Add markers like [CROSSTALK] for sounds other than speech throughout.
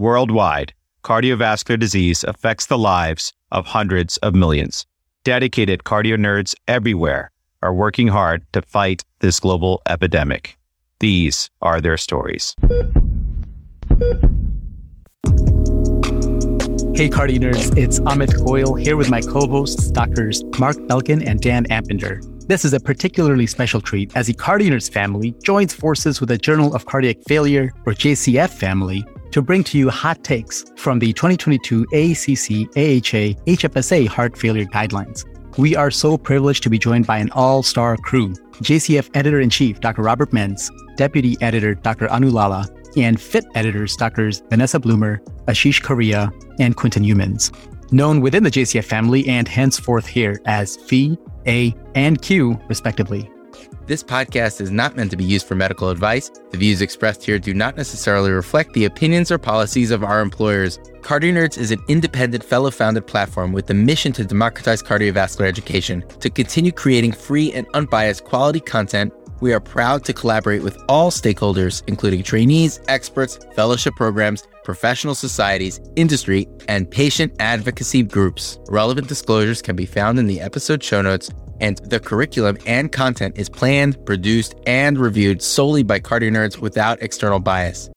Worldwide, cardiovascular disease affects the lives of hundreds of millions. Dedicated cardio nerds everywhere are working hard to fight this global epidemic. These are their stories. Hey, Cardio Nerds, it's Amit Goyal here with my co hosts, Doctors Mark Belkin and Dan Ambinder. This is a particularly special treat as the Cardio Nerds family joins forces with the Journal of Cardiac Failure, or JCF family, to bring to you hot takes from the 2022 ACC AHA HFSA Heart Failure Guidelines. We are so privileged to be joined by an all star crew JCF Editor in Chief, Dr. Robert Mentz, Deputy Editor, Dr. Anu Lala, and FIT editors Drs. Vanessa Blumer, Ashish Correa, and Quinton Youmans, known within the JCF family and henceforth here as Phi, A, and Q, respectively. This podcast is not meant to be used for medical advice. The views expressed here do not necessarily reflect the opinions or policies of our employers. Cardio Nerds is an independent, fellow founded platform with the mission to democratize cardiovascular education, to continue creating free and unbiased quality content we are proud to collaborate with all stakeholders, including trainees, experts, fellowship programs, professional societies, industry, and patient advocacy groups. Relevant disclosures can be found in the episode show notes, and the curriculum and content is planned, produced, and reviewed solely by cardio nerds without external bias.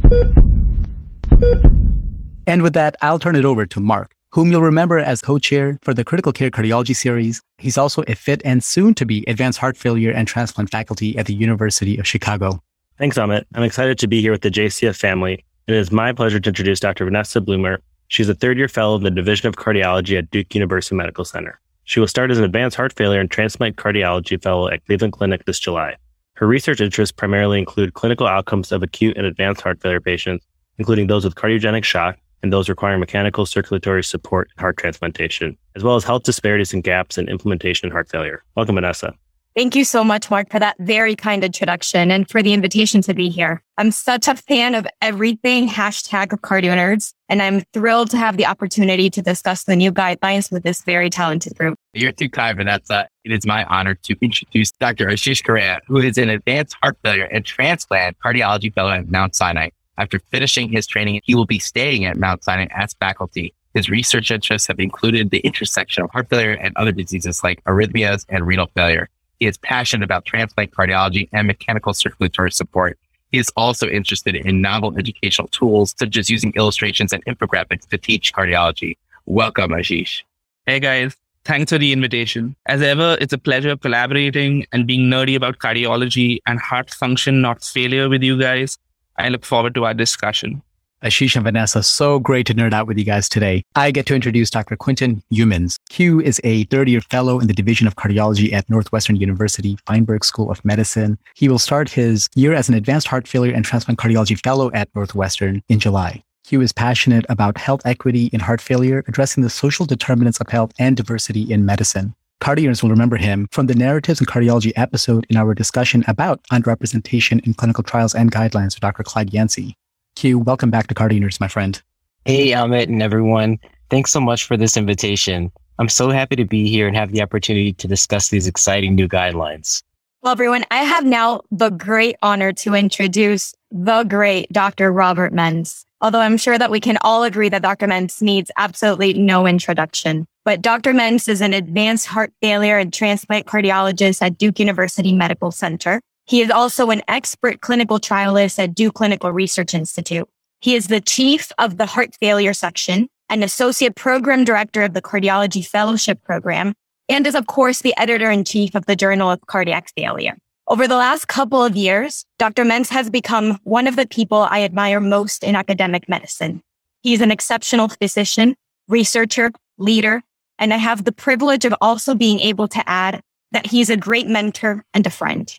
And with that, I'll turn it over to Mark whom you'll remember as co-chair for the Critical Care Cardiology series. He's also a fit and soon to be advanced heart failure and transplant faculty at the University of Chicago. Thanks, Amit. I'm excited to be here with the JCF family. It is my pleasure to introduce Dr. Vanessa Blumer. She's a third year fellow in the Division of Cardiology at Duke University Medical Center. She will start as an advanced heart failure and transplant cardiology fellow at Cleveland Clinic this July. Her research interests primarily include clinical outcomes of acute and advanced heart failure patients, including those with cardiogenic shock, and those requiring mechanical circulatory support and heart transplantation, as well as health disparities and gaps in implementation in heart failure. Welcome, Vanessa. Thank you so much, Mark, for that very kind introduction and for the invitation to be here. I'm such a fan of everything hashtag cardio nerds, and I'm thrilled to have the opportunity to discuss the new guidelines with this very talented group. You're too kind, Vanessa. It is my honor to introduce Dr. Ashish Correa, who is an advanced heart failure and transplant cardiology fellow at Mount Sinai. After finishing his training, he will be staying at Mount Sinai as faculty. His research interests have included the intersection of heart failure and other diseases like arrhythmias and renal failure. He is passionate about transplant cardiology and mechanical circulatory support. He is also interested in novel educational tools, such as using illustrations and infographics to teach cardiology. Welcome, Ashish. Hey guys, thanks for the invitation. As ever, it's a pleasure collaborating and being nerdy about cardiology and heart function, not failure with you guys. I look forward to our discussion. Ashish and Vanessa, so great to nerd out with you guys today. I get to introduce Dr. Quinton Youmans. Q is a third year fellow in the Division of Cardiology at Northwestern University Feinberg School of Medicine. He will start his year as an advanced heart failure and transplant cardiology fellow at Northwestern in July. Q is passionate about health equity in heart failure, addressing the social determinants of health and diversity in medicine. Cardians will remember him from the Narratives in Cardiology episode in our discussion about underrepresentation in clinical trials and guidelines with Dr. Clyde Yancy. Q, welcome back to Cardians, my friend. Hey, Amit and everyone. Thanks so much for this invitation. I'm so happy to be here and have the opportunity to discuss these exciting new guidelines. Well, everyone, I have now the great honor to introduce the great Dr. Robert Mentz. Although I'm sure that we can all agree that Dr. Mentz needs absolutely no introduction. But Dr. Mentz is an advanced heart failure and transplant cardiologist at Duke University Medical Center. He is also an expert clinical trialist at Duke Clinical Research Institute. He is the chief of the heart failure section and associate program director of the cardiology fellowship program, and is of course the editor in chief of the Journal of Cardiac Failure. Over the last couple of years, Dr. Mentz has become one of the people I admire most in academic medicine. He's an exceptional physician, researcher, leader, and I have the privilege of also being able to add that he's a great mentor and a friend.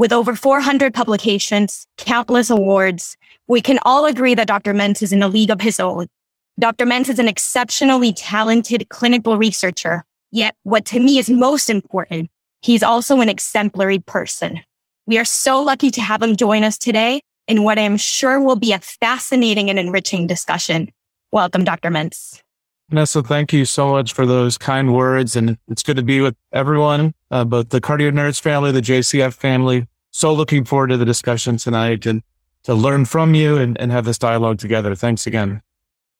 With over 400 publications, countless awards, we can all agree that Dr. Mentz is in a league of his own. Dr. Mentz is an exceptionally talented clinical researcher. Yet what to me is most important, he's also an exemplary person. We are so lucky to have him join us today in what I am sure will be a fascinating and enriching discussion. Welcome, Dr. Mentz. Vanessa, thank you so much for those kind words. And it's good to be with everyone, uh, both the Cardio Nerds family, the JCF family. So looking forward to the discussion tonight and to learn from you and, and have this dialogue together. Thanks again.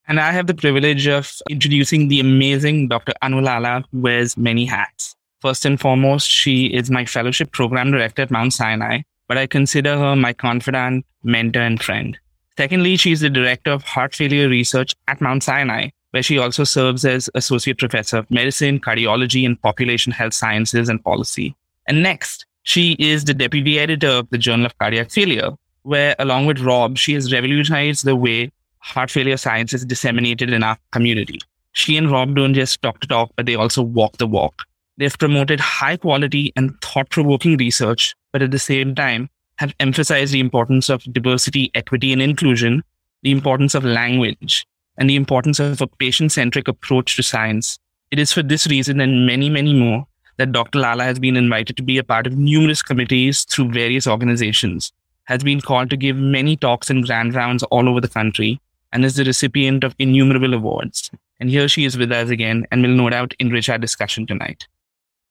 And I have the privilege of introducing the amazing Dr. Anu Lala, who wears many hats. First and foremost, she is my fellowship program director at Mount Sinai, but I consider her my confidant, mentor, and friend. Secondly, she is the director of heart failure research at Mount Sinai, where she also serves as associate professor of medicine, cardiology, and population health sciences and policy. And next, she is the deputy editor of the Journal of Cardiac Failure, where along with Rob, she has revolutionized the way heart failure science is disseminated in our community. She and Rob don't just talk to talk, but they also walk the walk. They've promoted high quality and thought provoking research, but at the same time have emphasized the importance of diversity, equity, and inclusion, the importance of language, and the importance of a patient centric approach to science. It is for this reason and many, many more that Dr. Lala has been invited to be a part of numerous committees through various organizations, has been called to give many talks and grand rounds all over the country, and is the recipient of innumerable awards. And here she is with us again and will no doubt enrich our discussion tonight.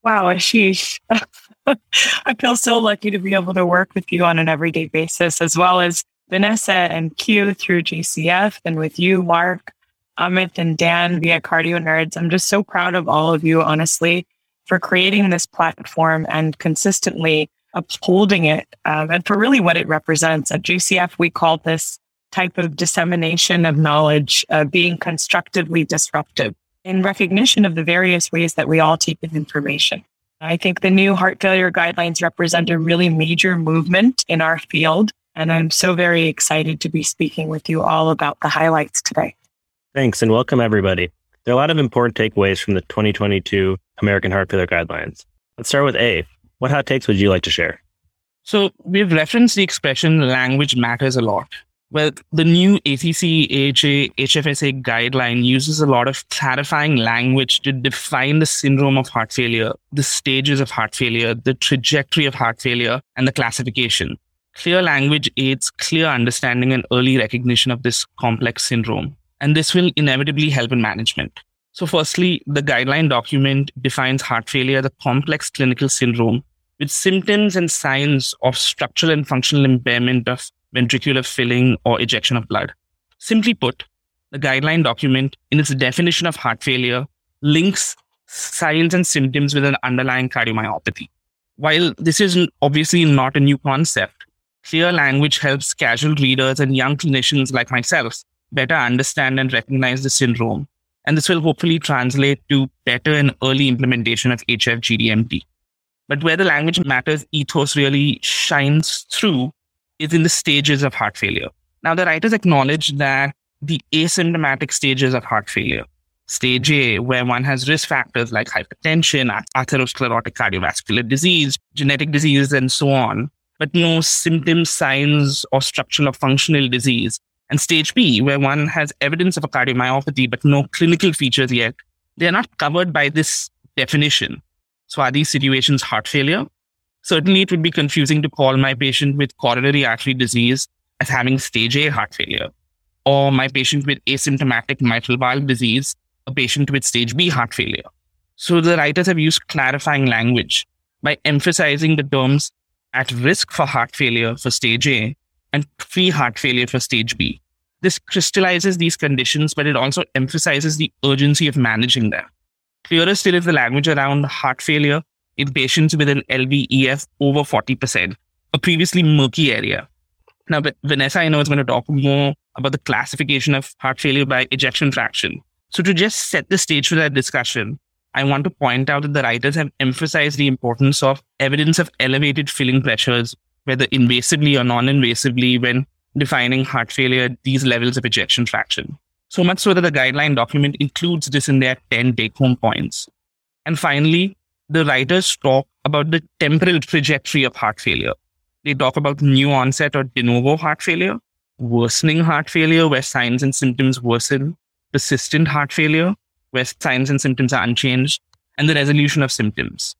Wow, Ashish. [LAUGHS] I feel so lucky to be able to work with you on an everyday basis, as well as Vanessa and Q through JCF, and with you, Mark, Amit, and Dan via Cardio Nerds. I'm just so proud of all of you, honestly, for creating this platform and consistently upholding it, um, and for really what it represents. At JCF, we call this type of dissemination of knowledge uh, being constructively disruptive in recognition of the various ways that we all take in information. I think the new heart failure guidelines represent a really major movement in our field. And I'm so very excited to be speaking with you all about the highlights today. Thanks and welcome, everybody. There are a lot of important takeaways from the 2022 American Heart Failure Guidelines. Let's start with A. What hot takes would you like to share? So, we've referenced the expression language matters a lot. Well, the new ACC AHA HFSA guideline uses a lot of clarifying language to define the syndrome of heart failure, the stages of heart failure, the trajectory of heart failure, and the classification. Clear language aids clear understanding and early recognition of this complex syndrome. And this will inevitably help in management. So, firstly, the guideline document defines heart failure as a complex clinical syndrome with symptoms and signs of structural and functional impairment of ventricular filling, or ejection of blood. Simply put, the guideline document, in its definition of heart failure, links signs and symptoms with an underlying cardiomyopathy. While this is obviously not a new concept, clear language helps casual readers and young clinicians like myself better understand and recognize the syndrome. And this will hopefully translate to better and early implementation of HF GDMT. But where the language matters ethos really shines through is in the stages of heart failure. Now, the writers acknowledge that the asymptomatic stages of heart failure, stage A, where one has risk factors like hypertension, atherosclerotic cardiovascular disease, genetic disease, and so on, but no symptoms, signs, or structural or functional disease. And stage B, where one has evidence of a cardiomyopathy, but no clinical features yet, they're not covered by this definition. So are these situations heart failure? Certainly, it would be confusing to call my patient with coronary artery disease as having stage A heart failure, or my patient with asymptomatic mitral valve disease, a patient with stage B heart failure. So the writers have used clarifying language by emphasizing the terms at risk for heart failure for stage A and pre heart failure for stage B. This crystallizes these conditions, but it also emphasizes the urgency of managing them. Clearer still is the language around heart failure in patients with an LVEF over 40%, a previously murky area. Now, Vanessa, I know, is going to talk more about the classification of heart failure by ejection fraction. So, to just set the stage for that discussion, I want to point out that the writers have emphasized the importance of evidence of elevated filling pressures, whether invasively or non invasively, when defining heart failure these levels of ejection fraction. So much so that the guideline document includes this in their 10 take home points. And finally, the writers talk about the temporal trajectory of heart failure. They talk about new onset or de novo heart failure, worsening heart failure where signs and symptoms worsen, persistent heart failure where signs and symptoms are unchanged, and the resolution of symptoms.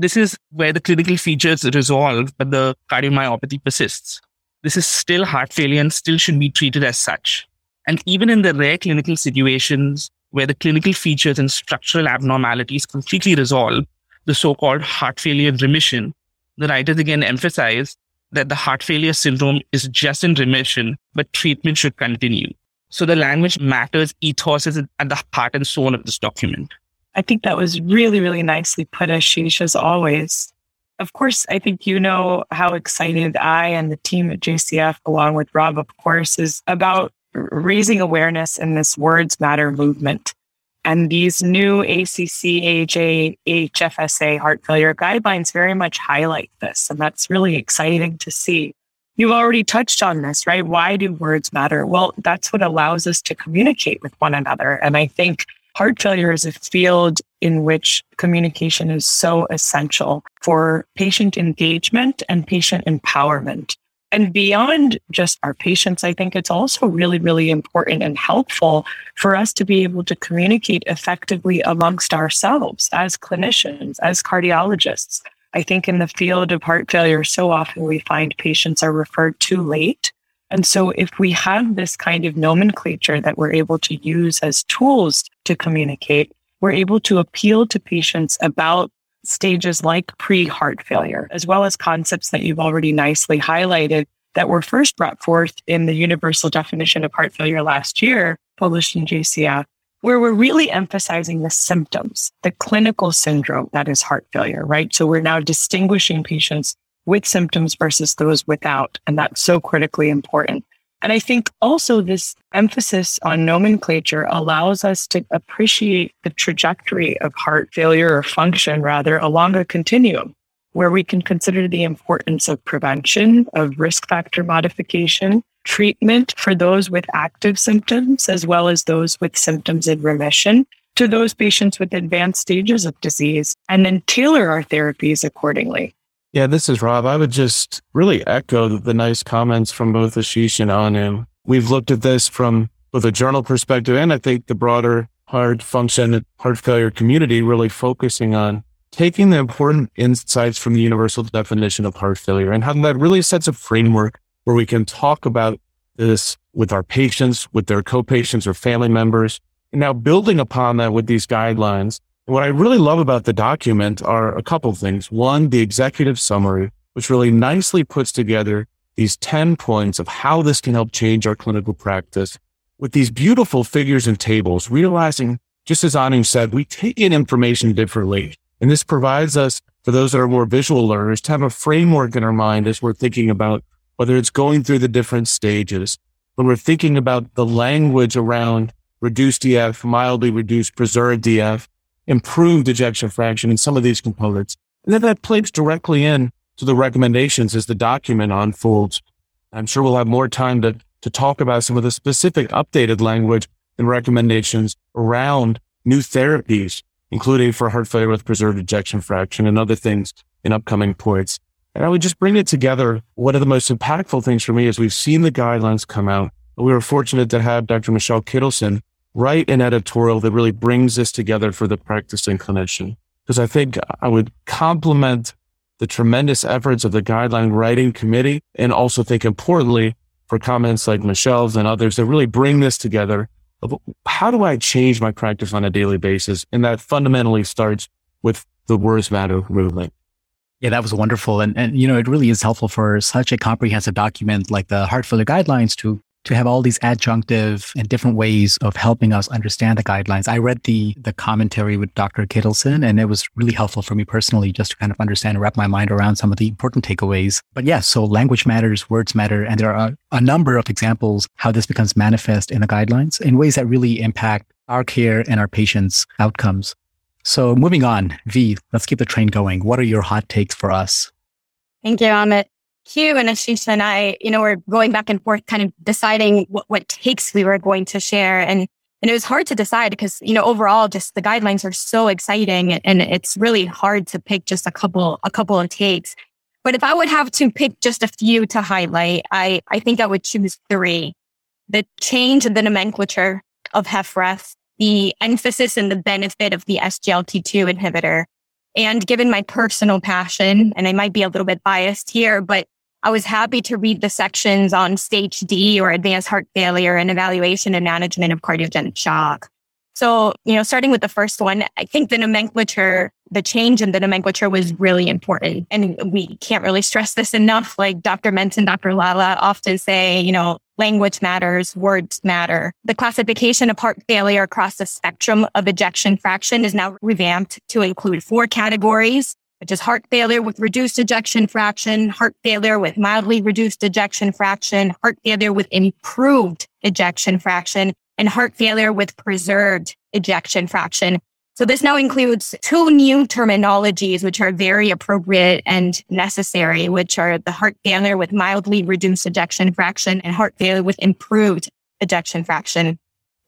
This is where the clinical features resolve, but the cardiomyopathy persists. This is still heart failure and still should be treated as such. And even in the rare clinical situations where the clinical features and structural abnormalities completely resolve, the so-called heart failure remission, the writers again emphasize that the heart failure syndrome is just in remission, but treatment should continue. So the language matters ethos is at the heart and soul of this document. I think that was really, really nicely put, Ashish, as always. Of course, I think you know how excited I and the team at JCF, along with Rob, of course, is about raising awareness in this Words Matter movement. And these new ACC, AHA, HFSA heart failure guidelines very much highlight this. And that's really exciting to see. You've already touched on this, right? Why do words matter? Well, that's what allows us to communicate with one another. And I think heart failure is a field in which communication is so essential for patient engagement and patient empowerment. And beyond just our patients, I think it's also really, really important and helpful for us to be able to communicate effectively amongst ourselves as clinicians, as cardiologists. I think in the field of heart failure, so often we find patients are referred too late. And so if we have this kind of nomenclature that we're able to use as tools to communicate, we're able to appeal to patients about stages like pre heart failure, as well as concepts that you've already nicely highlighted that were first brought forth in the universal definition of heart failure last year, published in JCF, where we're really emphasizing the symptoms, the clinical syndrome that is heart failure, right? So we're now distinguishing patients with symptoms versus those without. And that's so critically important. And I think also this emphasis on nomenclature allows us to appreciate the trajectory of heart failure or function rather along a continuum where we can consider the importance of prevention, of risk factor modification, treatment for those with active symptoms, as well as those with symptoms in remission to those patients with advanced stages of disease, and then tailor our therapies accordingly. Yeah, this is Rob. I would just really echo the, nice comments from both Ashish and Anu. We've looked at this from both a journal perspective and I think the broader heart function, heart failure community really focusing on taking the important insights from the universal definition of heart failure and how that really sets a framework where we can talk about this with our patients, with their co-patients or family members. And now building upon that with these guidelines, what I really love about the document are a couple things. One, the executive summary, which really nicely puts together these 10 points of how this can help change our clinical practice with these beautiful figures and tables, realizing, just as Anu said, we take in information differently. And this provides us, for those that are more visual learners, to have a framework in our mind as we're thinking about whether it's going through the different stages, when we're thinking about the language around reduced EF, mildly reduced preserved EF, improved ejection fraction in some of these components. And then that plays directly in to the recommendations as the document unfolds. I'm sure we'll have more time to, to talk about some of the specific updated language and recommendations around new therapies, including for heart failure with preserved ejection fraction and other things in upcoming points. And I would just bring it together. One of the most impactful things for me is we've seen the guidelines come out. We were fortunate to have Dr. Michelle Kittleson write an editorial that really brings this together for the practicing clinician. Because I think I would compliment the tremendous efforts of the guideline writing committee and also think importantly for comments like Michelle's and others that really bring this together. How do I change my practice on a daily basis? And that fundamentally starts with the words matter movement. Yeah, that was wonderful. And, and, you know, it really is helpful for such a comprehensive document like the heart failure guidelines to to have all these adjunctive and different ways of helping us understand the guidelines. I read the the commentary with Dr. Kittleson, and it was really helpful for me personally just to kind of understand and wrap my mind around some of the important takeaways. But yes, yeah, so language matters, words matter, and there are a number of examples how this becomes manifest in the guidelines in ways that really impact our care and our patients' outcomes. So moving on, V, let's keep the train going. What are your hot takes for us? Thank you, Amit. Hugh and Ashish and I, you know, we were going back and forth, kind of deciding what, what takes we were going to share. And, and it was hard to decide because, you know, overall, just the guidelines are so exciting and it's really hard to pick just a couple, a couple of takes. But if I would have to pick just a few to highlight, I, I think I would choose three. The change in the nomenclature of HFrEF, the emphasis and the benefit of the SGLT2 inhibitor. And given my personal passion, and I might be a little bit biased here, but I was happy to read the sections on stage D or advanced heart failure and evaluation and management of cardiogenic shock. So, you know, starting with the first one, I think the nomenclature, the change in the nomenclature was really important. And we can't really stress this enough. Like Dr. Mentz and Dr. Lala often say, you know, language matters, words matter. The classification of heart failure across the spectrum of ejection fraction is now revamped to include four categories, which is heart failure with reduced ejection fraction, heart failure with mildly reduced ejection fraction, heart failure with improved ejection fraction, and heart failure with preserved ejection fraction. So this now includes two new terminologies, which are very appropriate and necessary, which are the heart failure with mildly reduced ejection fraction and heart failure with improved ejection fraction.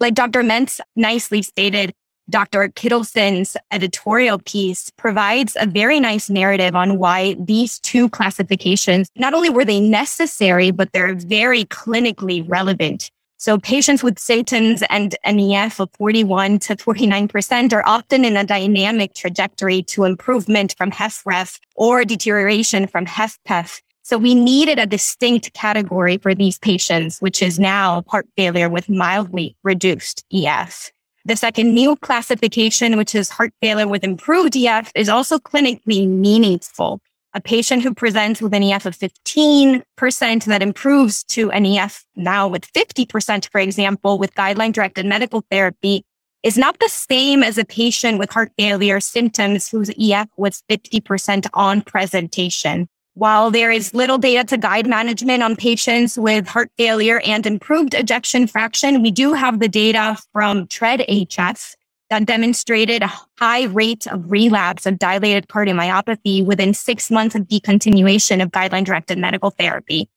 Like Dr. Mentz nicely stated, Dr. Kittleson's editorial piece provides a very nice narrative on why these two classifications, not only were they necessary, but they're very clinically relevant so patients with statins and NEF of 41 to 49% are often in a dynamic trajectory to improvement from HFrEF or deterioration from HFpEF. So we needed a distinct category for these patients, which is now heart failure with mildly reduced EF. The second new classification, which is heart failure with improved EF, is also clinically meaningful a patient who presents with an EF of 15% that improves to an EF now with 50%, for example, with guideline directed medical therapy is not the same as a patient with heart failure symptoms whose EF was 50% on presentation. While there is little data to guide management on patients with heart failure and improved ejection fraction, we do have the data from TRED-HF that demonstrated a high rate of relapse of dilated cardiomyopathy within six months of decontinuation of guideline directed medical therapy.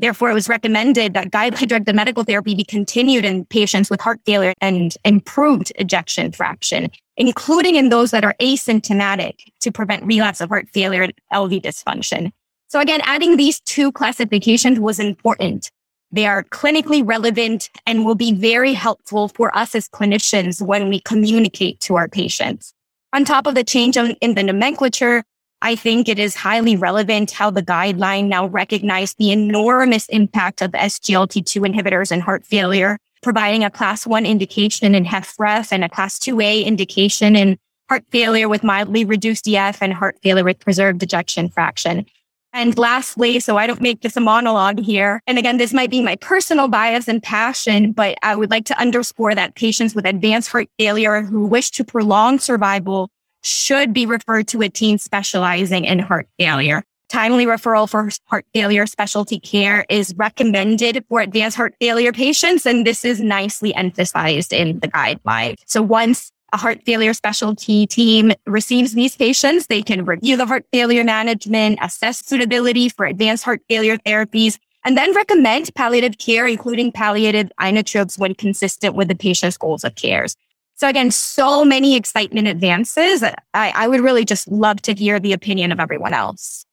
Therefore, it was recommended that guideline directed medical therapy be continued in patients with heart failure and improved ejection fraction, including in those that are asymptomatic to prevent relapse of heart failure and LV dysfunction. So again, adding these two classifications was important they are clinically relevant and will be very helpful for us as clinicians when we communicate to our patients. On top of the change in the nomenclature, I think it is highly relevant how the guideline now recognize the enormous impact of SGLT2 inhibitors in heart failure, providing a class one indication in HFrEF and a class 2A indication in heart failure with mildly reduced EF and heart failure with preserved ejection fraction. And lastly, so I don't make this a monologue here. And again, this might be my personal bias and passion, but I would like to underscore that patients with advanced heart failure who wish to prolong survival should be referred to a team specializing in heart failure. Timely referral for heart failure specialty care is recommended for advanced heart failure patients. And this is nicely emphasized in the guideline. So once a heart failure specialty team receives these patients. They can review the heart failure management, assess suitability for advanced heart failure therapies, and then recommend palliative care, including palliative inotropes when consistent with the patient's goals of cares. So again, so many excitement advances. I, I would really just love to hear the opinion of everyone else.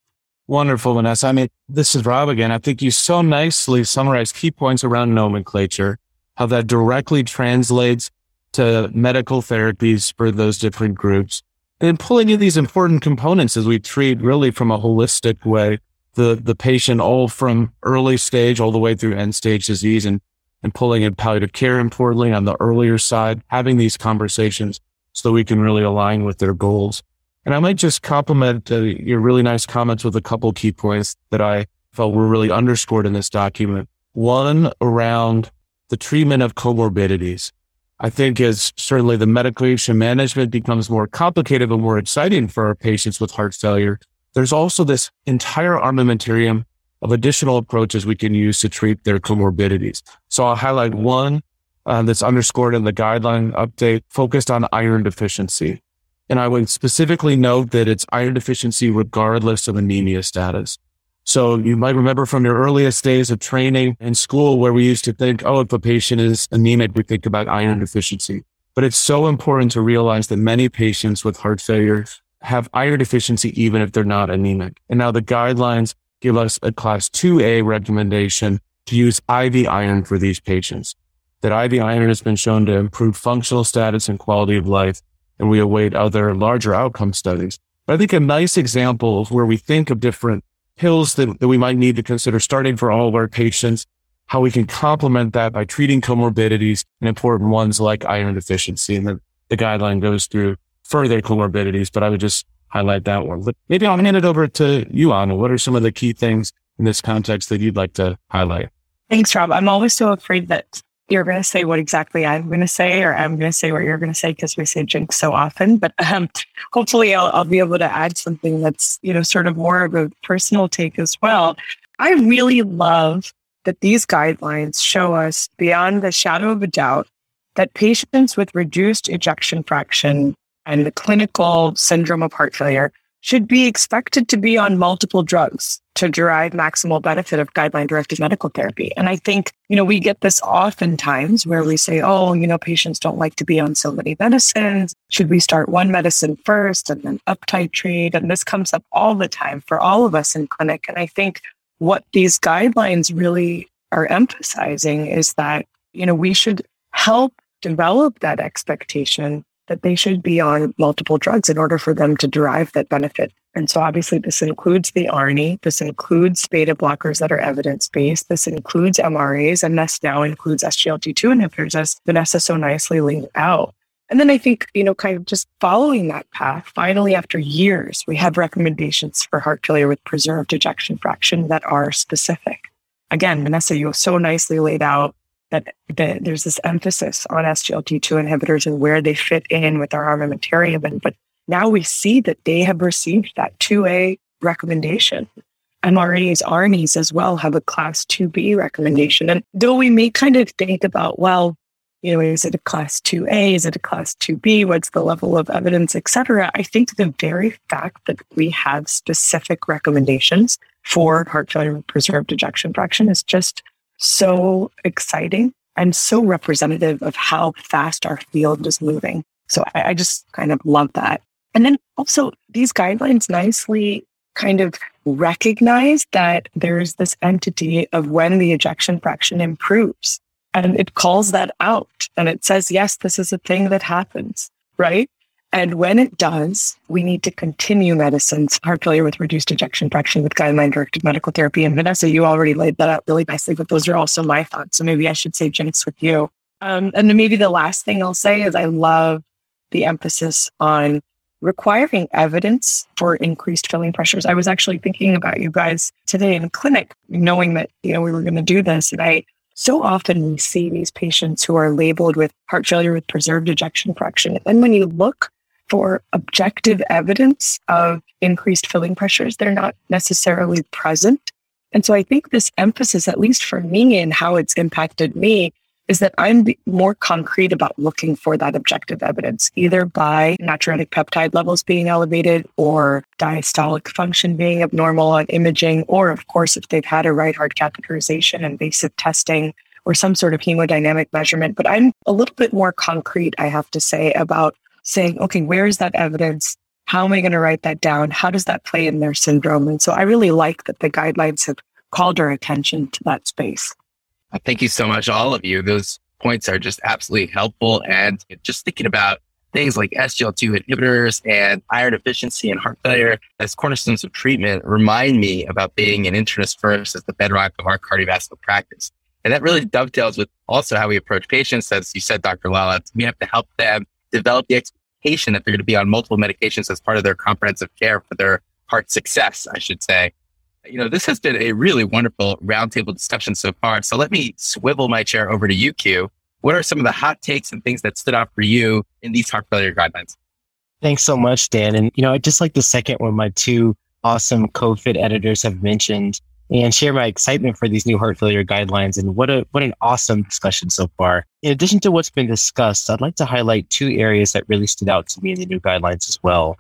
Wonderful, Vanessa. I mean, this is Rob again. I think you so nicely summarized key points around nomenclature, how that directly translates to medical therapies for those different groups. And pulling in these important components as we treat really from a holistic way the the patient all from early stage all the way through end stage disease and and pulling in palliative care importantly on the earlier side having these conversations so we can really align with their goals. And i might just compliment uh, your really nice comments with a couple key points that i felt were really underscored in this document. One around the treatment of comorbidities I think as certainly the medication management becomes more complicated and more exciting for our patients with heart failure, there's also this entire armamentarium of additional approaches we can use to treat their comorbidities. So I'll highlight one uh, that's underscored in the guideline update focused on iron deficiency. And I would specifically note that it's iron deficiency regardless of anemia status. So you might remember from your earliest days of training in school where we used to think, oh, if a patient is anemic, we think about iron deficiency. But it's so important to realize that many patients with heart failure have iron deficiency even if they're not anemic. And now the guidelines give us a class 2A recommendation to use IV iron for these patients. That IV iron has been shown to improve functional status and quality of life. And we await other larger outcome studies. But I think a nice example of where we think of different pills that, that we might need to consider starting for all of our patients, how we can complement that by treating comorbidities and important ones like iron deficiency. And the, the guideline goes through further comorbidities, but I would just highlight that one. But maybe I'll hand it over to you, Anna. What are some of the key things in this context that you'd like to highlight? Thanks, Rob. I'm always so afraid that you're going to say what exactly I'm going to say, or I'm going to say what you're going to say because we say jinx so often. But um, hopefully, I'll, I'll be able to add something that's you know sort of more of a personal take as well. I really love that these guidelines show us beyond the shadow of a doubt that patients with reduced ejection fraction and the clinical syndrome of heart failure should be expected to be on multiple drugs to derive maximal benefit of guideline directed medical therapy. And I think, you know, we get this oftentimes where we say, oh, you know, patients don't like to be on so many medicines. Should we start one medicine first and then up titrate? And this comes up all the time for all of us in clinic. And I think what these guidelines really are emphasizing is that, you know, we should help develop that expectation that they should be on multiple drugs in order for them to derive that benefit. And so obviously this includes the ARNI, this includes beta blockers that are evidence-based, this includes MRAs, and this now includes SGLT2 inhibitors as Vanessa so nicely laid out. And then I think, you know, kind of just following that path, finally, after years, we have recommendations for heart failure with preserved ejection fraction that are specific. Again, Vanessa, you so nicely laid out that, that there's this emphasis on SGLT2 inhibitors and where they fit in with our armamentarium. And, But now we see that they have received that 2A recommendation. MRAs, ARNIs as well have a class 2B recommendation. And though we may kind of think about, well, you know, is it a class 2A? Is it a class 2B? What's the level of evidence, et cetera? I think the very fact that we have specific recommendations for heart failure with preserved ejection fraction is just so exciting and so representative of how fast our field is moving. So I, I just kind of love that. And then also these guidelines nicely kind of recognize that there's this entity of when the ejection fraction improves and it calls that out and it says, yes, this is a thing that happens, right? And when it does, we need to continue medicines, heart failure with reduced ejection fraction with guideline directed medical therapy. And Vanessa, you already laid that out really nicely, but those are also my thoughts. So maybe I should say jinx with you. Um, and then maybe the last thing I'll say is I love the emphasis on requiring evidence for increased filling pressures. I was actually thinking about you guys today in clinic, knowing that, you know, we were going to do this. And I so often we see these patients who are labeled with heart failure with preserved ejection fraction. And when you look for objective evidence of increased filling pressures, they're not necessarily present. And so I think this emphasis, at least for me and how it's impacted me, is that I'm more concrete about looking for that objective evidence, either by natriuretic peptide levels being elevated or diastolic function being abnormal on imaging, or of course, if they've had a right heart catheterization, invasive testing, or some sort of hemodynamic measurement. But I'm a little bit more concrete, I have to say, about saying, okay, where is that evidence? How am I going to write that down? How does that play in their syndrome? And so I really like that the guidelines have called our attention to that space. Thank you so much, all of you. Those points are just absolutely helpful. And just thinking about things like SGLT2 inhibitors and iron deficiency and heart failure as cornerstones of treatment remind me about being an internist first as the bedrock of our cardiovascular practice. And that really dovetails with also how we approach patients. As you said, Dr. Lala, we have to help them develop the expectation that they're going to be on multiple medications as part of their comprehensive care for their heart success, I should say you know, this has been a really wonderful roundtable discussion so far. So let me swivel my chair over to you, Q. What are some of the hot takes and things that stood out for you in these heart failure guidelines? Thanks so much, Dan. And, you know, I just like the second one my two awesome co-fit editors have mentioned and share my excitement for these new heart failure guidelines. And what a, what an awesome discussion so far. In addition to what's been discussed, I'd like to highlight two areas that really stood out to me in the new guidelines as well.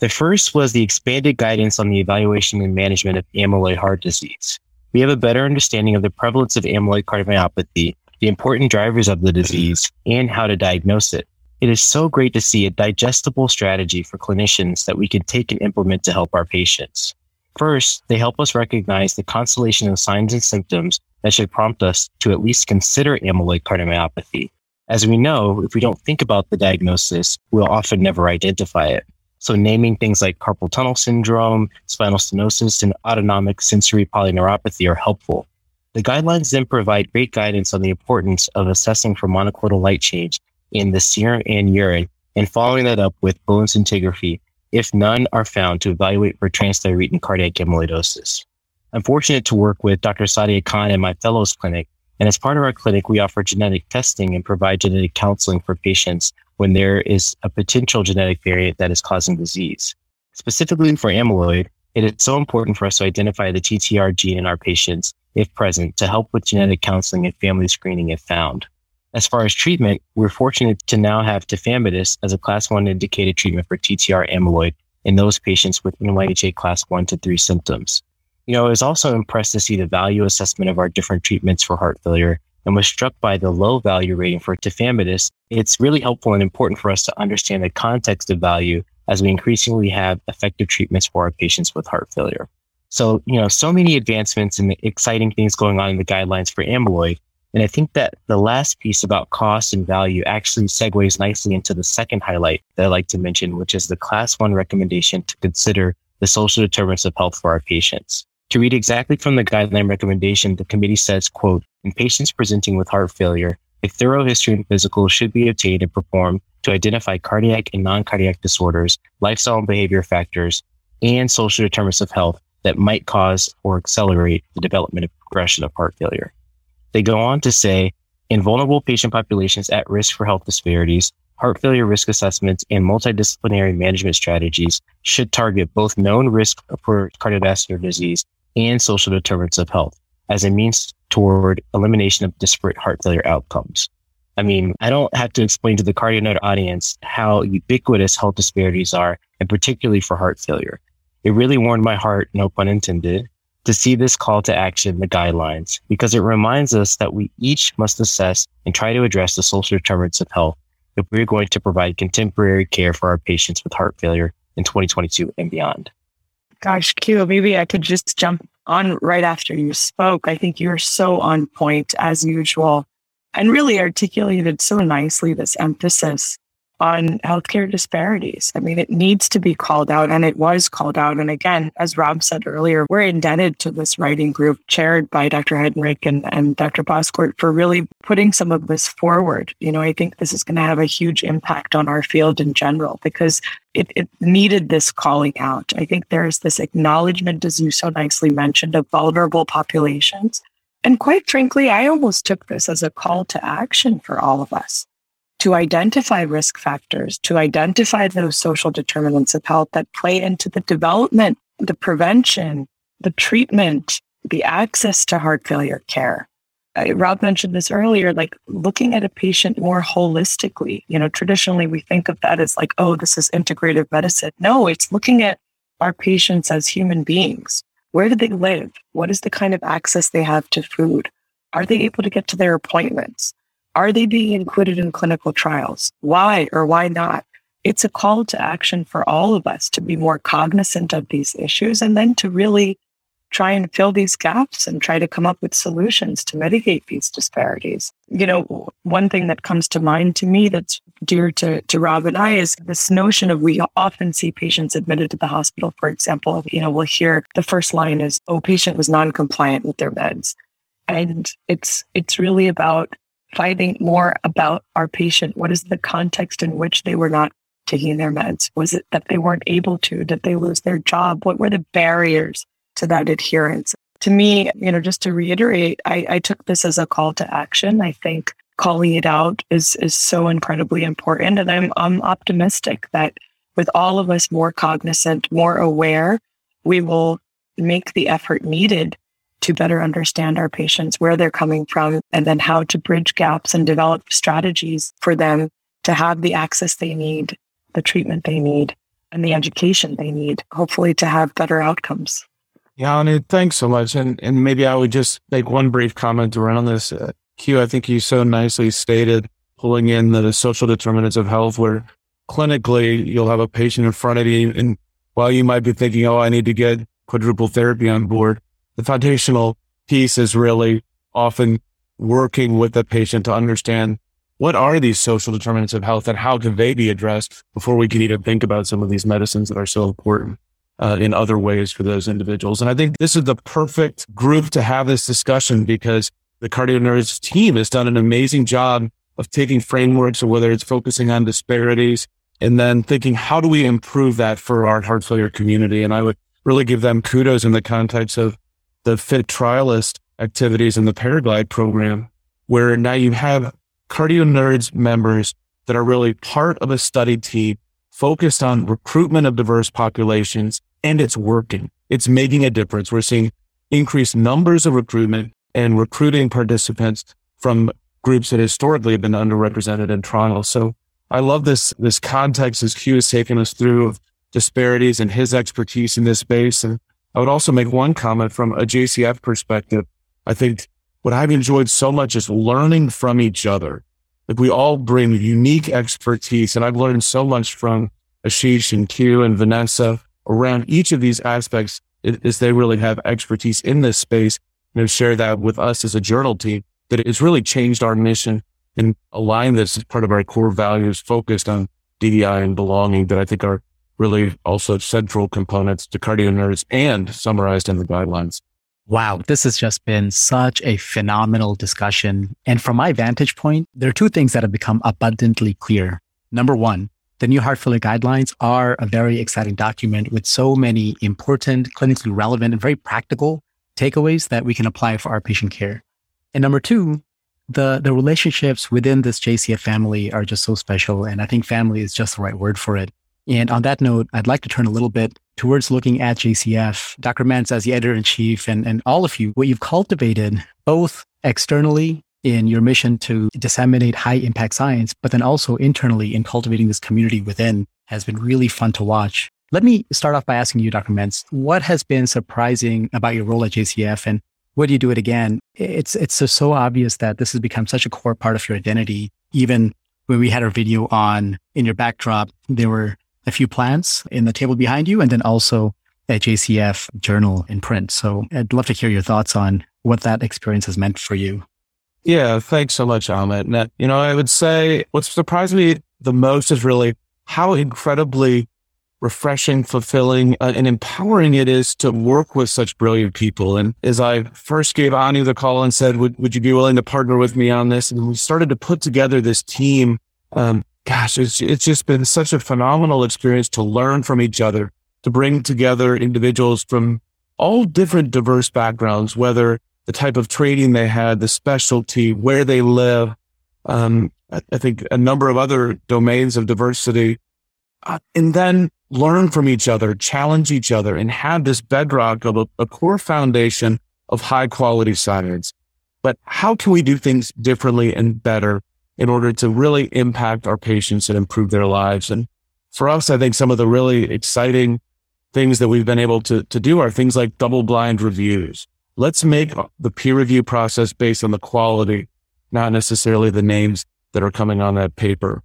The first was the expanded guidance on the evaluation and management of amyloid heart disease. We have a better understanding of the prevalence of amyloid cardiomyopathy, the important drivers of the disease, and how to diagnose it. It is so great to see a digestible strategy for clinicians that we can take and implement to help our patients. First, they help us recognize the constellation of signs and symptoms that should prompt us to at least consider amyloid cardiomyopathy. As we know, if we don't think about the diagnosis, we'll often never identify it. So naming things like carpal tunnel syndrome, spinal stenosis, and autonomic sensory polyneuropathy are helpful. The guidelines then provide great guidance on the importance of assessing for monoclonal light chains in the serum and urine and following that up with bone scintigraphy if none are found to evaluate for transthyretin cardiac amyloidosis. I'm fortunate to work with Dr. Sadia Khan in my fellows clinic. And as part of our clinic, we offer genetic testing and provide genetic counseling for patients when there is a potential genetic variant that is causing disease. Specifically for amyloid, it is so important for us to identify the TTR gene in our patients, if present, to help with genetic counseling and family screening if found. As far as treatment, we're fortunate to now have tafamidis as a class one indicated treatment for TTR amyloid in those patients with NYHA class one to three symptoms. You know, I was also impressed to see the value assessment of our different treatments for heart failure and was struck by the low value rating for tafamidis. It's really helpful and important for us to understand the context of value as we increasingly have effective treatments for our patients with heart failure. So, you know, so many advancements and exciting things going on in the guidelines for amyloid. And I think that the last piece about cost and value actually segues nicely into the second highlight that I like to mention, which is the class one recommendation to consider the social determinants of health for our patients. To read exactly from the guideline recommendation, the committee says, quote, in patients presenting with heart failure, a thorough history and physical should be obtained and performed to identify cardiac and non-cardiac disorders, lifestyle and behavior factors, and social determinants of health that might cause or accelerate the development of progression of heart failure. They go on to say, in vulnerable patient populations at risk for health disparities, heart failure risk assessments and multidisciplinary management strategies should target both known risk for cardiovascular disease and social determinants of health as a means toward elimination of disparate heart failure outcomes. I mean, I don't have to explain to the CardioNerd audience how ubiquitous health disparities are, and particularly for heart failure. It really warmed my heart, no pun intended, to see this call to action the guidelines because it reminds us that we each must assess and try to address the social determinants of health if we're going to provide contemporary care for our patients with heart failure in 2022 and beyond. Gosh, Q, maybe I could just jump on right after you spoke. I think you're so on point as usual and really articulated so nicely this emphasis on healthcare disparities. I mean, it needs to be called out and it was called out. And again, as Rob said earlier, we're indebted to this writing group chaired by Dr. Heidenreich and, and Dr. Bozkurt for really putting some of this forward. You know, I think this is going to have a huge impact on our field in general because it, it needed this calling out. I think there's this acknowledgement, as you so nicely mentioned, of vulnerable populations. And quite frankly, I almost took this as a call to action for all of us to identify risk factors, to identify those social determinants of health that play into the development, the prevention, the treatment, the access to heart failure care. Uh, Rob mentioned this earlier, like looking at a patient more holistically. You know, traditionally we think of that as like, oh, this is integrative medicine. No, it's looking at our patients as human beings. Where do they live? What is the kind of access they have to food? Are they able to get to their appointments? Are they being included in clinical trials? Why or why not? It's a call to action for all of us to be more cognizant of these issues and then to really try and fill these gaps and try to come up with solutions to mitigate these disparities. You know, one thing that comes to mind to me that's dear to, to Rob and I is this notion of we often see patients admitted to the hospital, for example, you know, we'll hear the first line is, oh, patient was non-compliant with their meds. And it's it's really about finding more about our patient. What is the context in which they were not taking their meds? Was it that they weren't able to? Did they lose their job? What were the barriers to that adherence? To me, you know, just to reiterate, I, I took this as a call to action. I think calling it out is is so incredibly important. And I'm I'm optimistic that with all of us more cognizant, more aware, we will make the effort needed to better understand our patients, where they're coming from, and then how to bridge gaps and develop strategies for them to have the access they need, the treatment they need, and the education they need, hopefully to have better outcomes. Yeah, and thanks so much. And and maybe I would just make one brief comment around this. Uh, Q, I think you so nicely stated pulling in the social determinants of health where clinically you'll have a patient in front of you and while you might be thinking, oh, I need to get quadruple therapy on board, the foundational piece is really often working with the patient to understand what are these social determinants of health and how can they be addressed before we can even think about some of these medicines that are so important uh, in other ways for those individuals. And I think this is the perfect group to have this discussion because the CardioNerds team has done an amazing job of taking frameworks, or whether it's focusing on disparities and then thinking, how do we improve that for our heart failure community? And I would really give them kudos in the context of the fit trialist activities in the Paraglide program, where now you have cardio nerds members that are really part of a study team focused on recruitment of diverse populations and it's working. It's making a difference. We're seeing increased numbers of recruitment and recruiting participants from groups that historically have been underrepresented in Toronto. So I love this, this context as Q has taken us through of disparities and his expertise in this space. And I would also make one comment from a JCF perspective. I think what I've enjoyed so much is learning from each other. Like we all bring unique expertise and I've learned so much from Ashish and Q and Vanessa around each of these aspects is they really have expertise in this space and have shared that with us as a journal team that it's really changed our mission and aligned this as part of our core values focused on DEI and belonging that I think are really also central components to cardio nerds and summarized in the guidelines. Wow, this has just been such a phenomenal discussion. And from my vantage point, there are two things that have become abundantly clear. Number one, the new heart failure guidelines are a very exciting document with so many important, clinically relevant, and very practical takeaways that we can apply for our patient care. And number two, the, the relationships within this JCF family are just so special. And I think family is just the right word for it. And on that note, I'd like to turn a little bit towards looking at JCF. Dr. Mentz, as the editor in chief, and, and all of you, what you've cultivated both externally in your mission to disseminate high impact science, but then also internally in cultivating this community within has been really fun to watch. Let me start off by asking you, Dr. Mentz, what has been surprising about your role at JCF and would you do it again? It's, it's so, so obvious that this has become such a core part of your identity. Even when we had our video on in your backdrop, there were a few plants in the table behind you and then also a JCF journal in print. So I'd love to hear your thoughts on what that experience has meant for you. Yeah, thanks so much, Ahmed. And, you know, I would say what surprised me the most is really how incredibly refreshing, fulfilling, uh, and empowering it is to work with such brilliant people. And as I first gave Anu the call and said, would, would you be willing to partner with me on this? And we started to put together this team. Um, gosh, it's, it's just been such a phenomenal experience to learn from each other, to bring together individuals from all different diverse backgrounds, whether the type of training they had, the specialty, where they live. Um, I, think a number of other domains of diversity. Uh, and then learn from each other, challenge each other, and have this bedrock of a, a core foundation of high quality science. But how can we do things differently and better in order to really impact our patients and improve their lives? And for us, I think some of the really exciting things that we've been able to, to do are things like double blind reviews. Let's make the peer review process based on the quality, not necessarily the names that are coming on that paper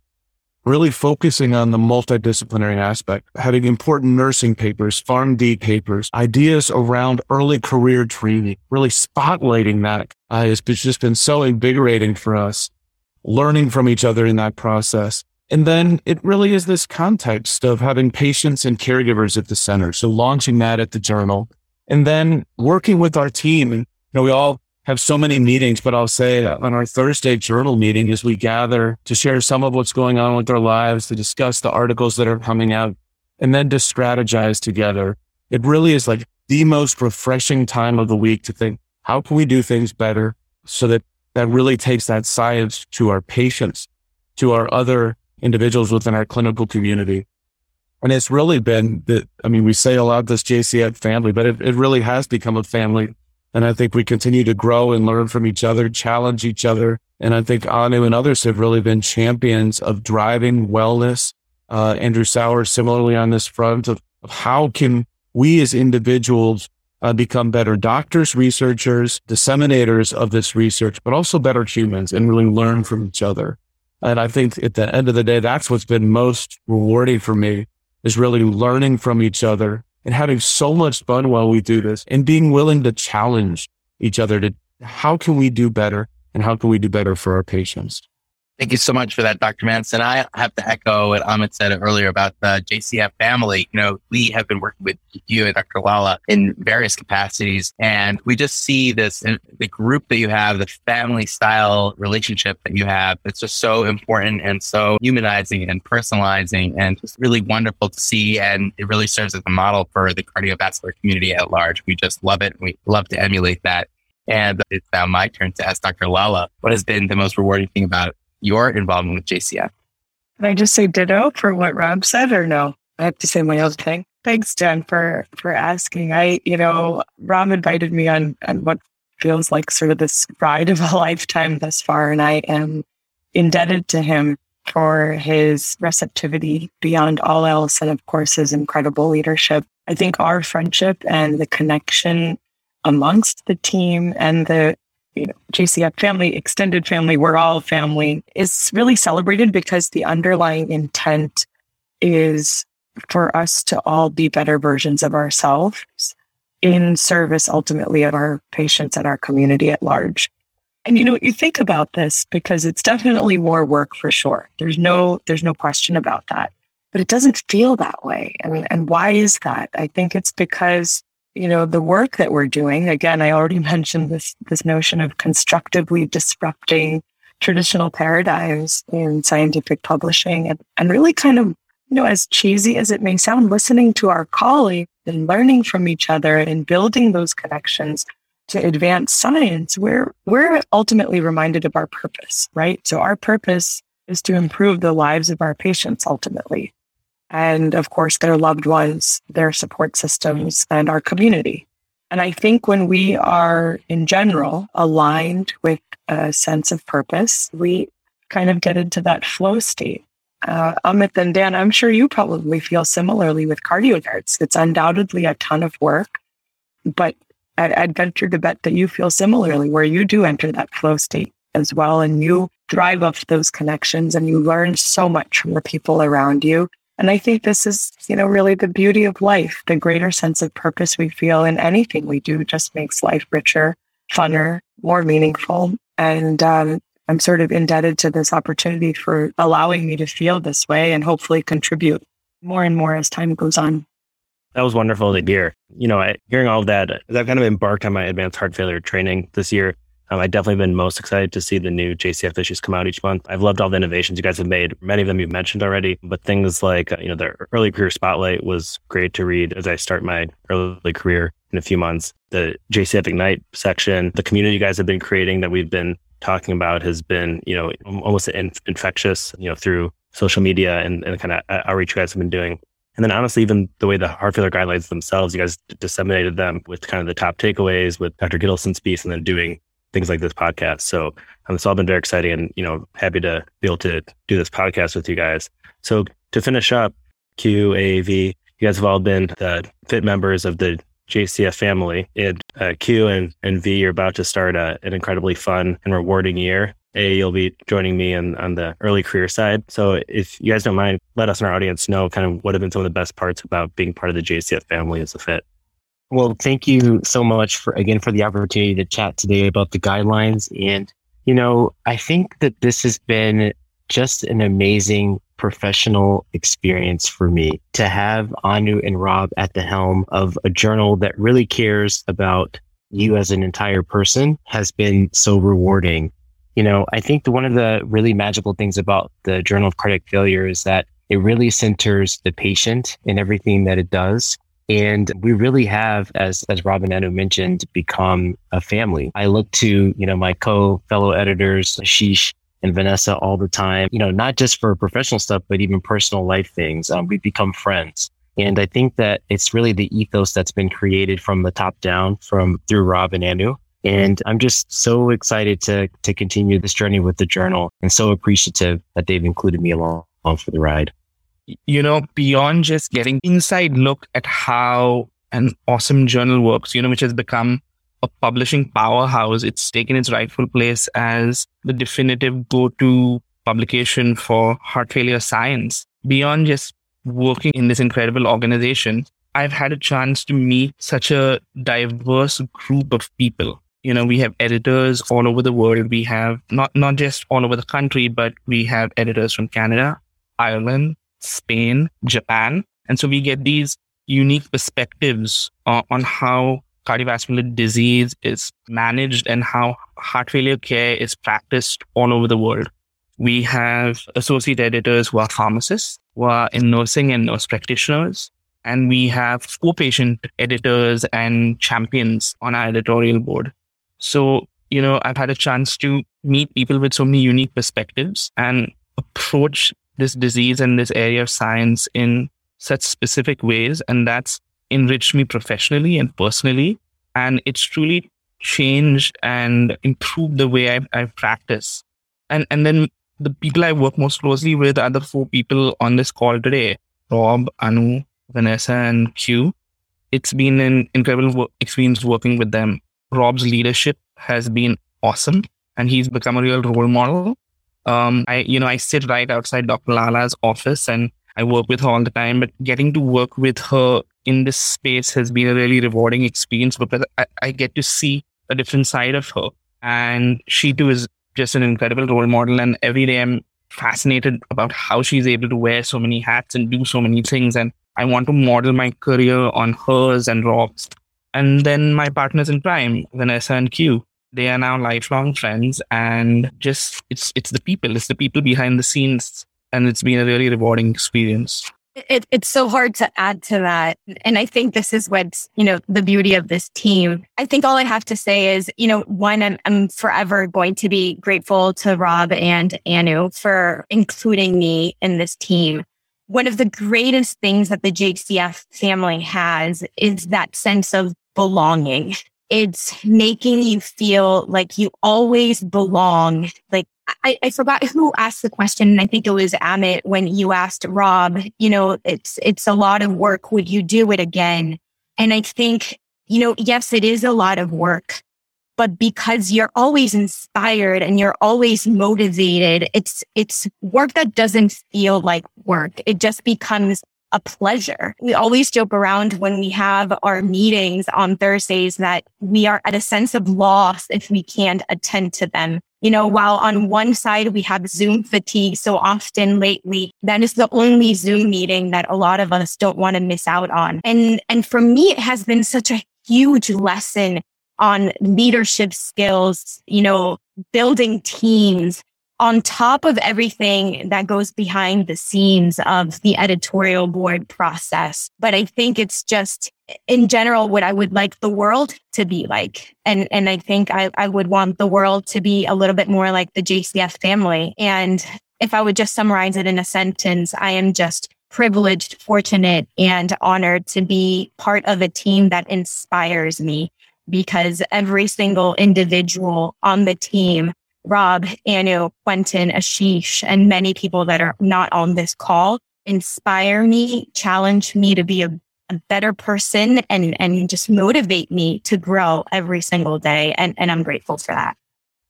really focusing on the multidisciplinary aspect, having important nursing papers, PharmD papers, ideas around early career training, really spotlighting that uh, has just been so invigorating for us, learning from each other in that process. And then it really is this context of having patients and caregivers at the center. So launching that at the journal and then working with our team. You know, we all have so many meetings, but I'll say on our Thursday journal meeting as we gather to share some of what's going on with our lives, to discuss the articles that are coming out, and then to strategize together. It really is like the most refreshing time of the week to think, how can we do things better so that that really takes that science to our patients, to our other individuals within our clinical community. And it's really been that, I mean, we say a lot this JCF family, but it, it really has become a family and I think we continue to grow and learn from each other, challenge each other. And I think Anu and others have really been champions of driving wellness. Uh, Andrew Sauer, similarly on this front of, of how can we as individuals uh, become better doctors, researchers, disseminators of this research, but also better humans and really learn from each other. And I think at the end of the day, that's what's been most rewarding for me is really learning from each other and having so much fun while we do this and being willing to challenge each other to how can we do better and how can we do better for our patients? Thank you so much for that, Dr. Manson. I have to echo what Amit said earlier about the JCF family. You know, we have been working with you and Dr. Lala in various capacities, and we just see this uh, the group that you have, the family style relationship that you have. It's just so important and so humanizing and personalizing, and just really wonderful to see. And it really serves as a model for the cardiovascular community at large. We just love it. We love to emulate that. And it's now my turn to ask Dr. Lala what has been the most rewarding thing about your involvement with JCF. Can I just say ditto for what Rob said or no? I have to say my own thing. Thanks, Jen, for for asking. I, you know, Rob invited me on on what feels like sort of this ride of a [LAUGHS] lifetime thus far, and I am indebted to him for his receptivity beyond all else, and of course his incredible leadership. I think our friendship and the connection amongst the team and the you know, JCF family, extended family, we're all family is really celebrated because the underlying intent is for us to all be better versions of ourselves in service ultimately of our patients and our community at large. And you know, what you think about this because it's definitely more work for sure. There's no, there's no question about that, but it doesn't feel that way. And, and why is that? I think it's because you know, the work that we're doing, again, I already [LAUGHS] mentioned this, this notion of constructively disrupting traditional paradigms in scientific publishing and, and really kind of, you know, as cheesy as it may sound, listening to our colleagues and learning from each other and building those connections to advance science, we're, we're ultimately reminded of our purpose, right? So our purpose is to improve the lives of our patients ultimately and of course their loved ones, their support systems and our community. And I think when we are in general aligned with a sense of purpose, we kind of get into that flow state. Uh, Amit and Dan, I'm sure you probably feel similarly with cardio nerds. It's undoubtedly a ton of work, but I'd, I'd venture to bet that you feel similarly where you do enter that flow state as well. And you drive up those connections and you learn so much from the people around you and I think this is, you know, really the beauty of life. The greater sense of purpose we feel in anything we do just makes life richer, funner, more meaningful. And um, I'm sort of indebted to this opportunity for allowing me to feel this way and hopefully contribute more and more as time goes on. That was wonderful to hear. You know, I, hearing all of that, I've kind of embarked on my advanced heart failure training this year. Um, I've definitely been most excited to see the new JCF issues come out each month. I've loved all the innovations you guys have made. Many of them you've mentioned already, but things like, uh, you know, the early career spotlight was great to read as I start my early career in a few months. The JCF Ignite section, the community you guys have been creating that we've been talking about has been, you know, almost infectious, you know, through social media and, and kind of outreach you guys have been doing. And then honestly, even the way the heart failure guidelines themselves, you guys disseminated them with kind of the top takeaways with Dr. Gitelson's piece and then doing things like this podcast. So um, it's all been very exciting and, you know, happy to be able to do this podcast with you guys. So to finish up, Q, A, V, you guys have all been the fit members of the JCF family. And uh, Q and, and V, you're about to start a, an incredibly fun and rewarding year. A, you'll be joining me in, on the early career side. So if you guys don't mind, let us and our audience know kind of what have been some of the best parts about being part of the JCF family as a fit. Well, thank you so much for again for the opportunity to chat today about the guidelines. And, you know, I think that this has been just an amazing professional experience for me to have Anu and Rob at the helm of a journal that really cares about you as an entire person has been so rewarding. You know, I think the, one of the really magical things about the Journal of Cardiac Failure is that it really centers the patient in everything that it does. And we really have, as, as Robin Anu mentioned, become a family. I look to, you know, my co fellow editors, Ashish and Vanessa all the time, you know, not just for professional stuff, but even personal life things. Um, we become friends. And I think that it's really the ethos that's been created from the top down from through Rob and Anu. And I'm just so excited to, to continue this journey with the journal and so appreciative that they've included me along, along for the ride you know, beyond just getting inside look at how an awesome journal works, you know, which has become a publishing powerhouse, it's taken its rightful place as the definitive go-to publication for heart failure science. Beyond just working in this incredible organization, I've had a chance to meet such a diverse group of people you know, we have editors all over the world. We have not, not just all over the country, but we have editors from Canada, Ireland, Spain, Japan. And so we get these unique perspectives uh, on how cardiovascular disease is managed and how heart failure care is practiced all over the world. We have associate editors who are pharmacists, who are in nursing and nurse practitioners. And we have co-patient editors and champions on our editorial board. So, you know, I've had a chance to meet people with so many unique perspectives and approach this disease and this area of science in such specific ways. And that's enriched me professionally and personally. And it's truly changed and improved the way I, I practice. And, and then the people I work most closely with are the four people on this call today Rob, Anu, Vanessa, and Q. It's been an incredible experience working with them. Rob's leadership has been awesome, and he's become a real role model. Um, I, you know, I sit right outside Dr. Lala's office, and I work with her all the time. But getting to work with her in this space has been a really rewarding experience because I, I get to see a different side of her, and she too is just an incredible role model. And every day I'm fascinated about how she's able to wear so many hats and do so many things. And I want to model my career on hers and Rob's. And then my partners in crime, Vanessa and Q, they are now lifelong friends. And just it's it's the people, it's the people behind the scenes. And it's been a really rewarding experience. It, it's so hard to add to that. And I think this is what's, you know, the beauty of this team. I think all I have to say is, you know, one, I'm, I'm forever going to be grateful to Rob and Anu for including me in this team. One of the greatest things that the JCF family has is that sense of belonging. It's making you feel like you always belong, like I, I, forgot who asked the question, and I think it was Amit when you asked Rob, you know, it's it's a lot of work. Would you do it again? And I think, you know, yes, it is a lot of work, but because you're always inspired and you're always motivated, it's it's work that doesn't feel like work. It just becomes a pleasure. We always joke around when we have our meetings on Thursdays that we are at a sense of loss if we can't attend to them. You know, while on one side we have Zoom fatigue so often lately, that is the only Zoom meeting that a lot of us don't want to miss out on. And, and for me, it has been such a huge lesson on leadership skills, you know, building teams, on top of everything that goes behind the scenes of the editorial board process. But I think it's just in general what I would like the world to be like. And and I think I, I would want the world to be a little bit more like the JCF family. And if I would just summarize it in a sentence, I am just privileged, fortunate, and honored to be part of a team that inspires me because every single individual on the team Rob, Anu, Quentin, Ashish, and many people that are not on this call inspire me, challenge me to be a, a, better person and, and just motivate me to grow every single day. And, and I'm grateful for that.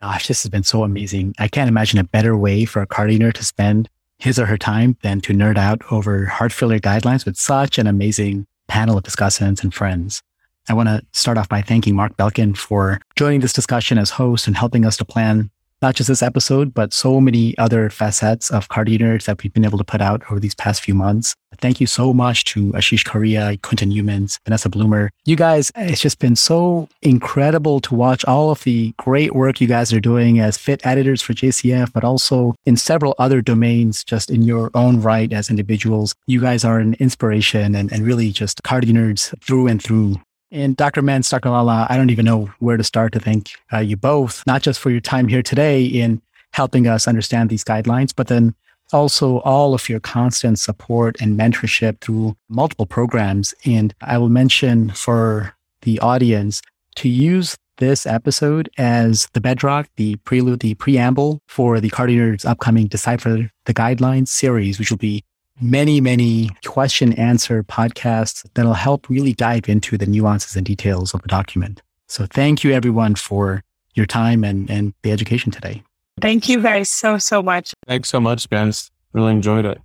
Gosh, this has been so amazing. I can't imagine a better way for a cardio to spend his or her time than to nerd out over heart failure guidelines with such an amazing panel of discussants and friends. I want to start off by thanking Mark Belkin for joining this discussion as host and helping us to plan not just this episode, but so many other facets of Cardio Nerds that we've been able to put out over these past few months. Thank you so much to Ashish Correa, Quentin Youmans, Vanessa Blumer. You guys, it's just been so incredible to watch all of the great work you guys are doing as fit editors for JCF, but also in several other domains, just in your own right as individuals. You guys are an inspiration and, and really just Cardio Nerds through and through. And Dr. Lala, I don't even know where to start to thank uh, you both, not just for your time here today in helping us understand these guidelines, but then also all of your constant support and mentorship through multiple programs. And I will mention for the audience to use this episode as the bedrock, the prelude, the preamble for the Cardio upcoming Decipher the Guidelines series, which will be many, many question answer podcasts that'll help really dive into the nuances and details of the document. So thank you everyone for your time and, and the education today. Thank you guys so, so much. Thanks so much, guys. Really enjoyed it.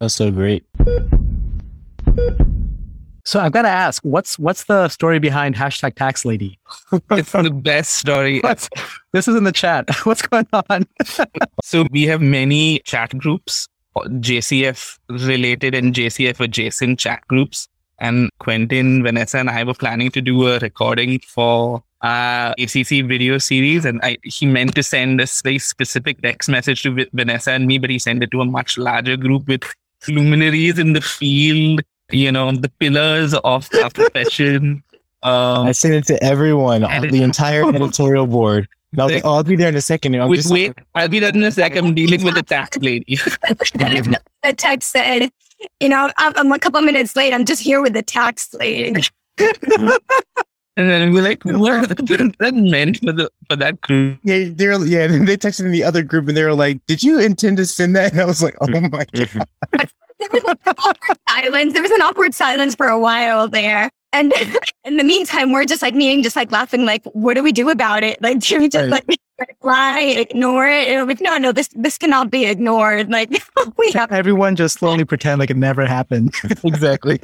That's so great. So I've got to ask, what's what's the story behind hashtag tax lady? [LAUGHS] it's the best story. What's, this is in the chat. [LAUGHS] What's going on? [LAUGHS] so we have many chat groups, JCF related and JCF adjacent chat groups. And Quentin, Vanessa, and I were planning to do a recording for uh, ACC video series, and I, he meant to send a very specific text message to Vanessa and me, but he sent it to a much larger group with luminaries in the field, you know, the pillars of our profession. Um, [LAUGHS] I sent it to everyone, edit- the entire editorial board. And I was like, oh, I'll be there in a second. I'm wait, wait, I'll be there in a second. I'm dealing with the tax lady. [LAUGHS] the text said, you know, I'm, I'm a couple minutes late. I'm just here with the tax lady. And then we're like, what [LAUGHS] that meant for the for that group? Yeah, they're yeah. [LAUGHS] They texted in the other group and they were like, "Did you intend to send that?" And I was like, "Oh my god." there was an awkward silence. There was an awkward silence for a while there. And [LAUGHS] in the meantime, we're just like meeting, just like laughing, like, what do we do about it? Like, [LAUGHS] do we just right. like reply, ignore it? And like, no, no, this this cannot be ignored. Like, [LAUGHS] we have everyone just slowly pretend like it never happened. exactly.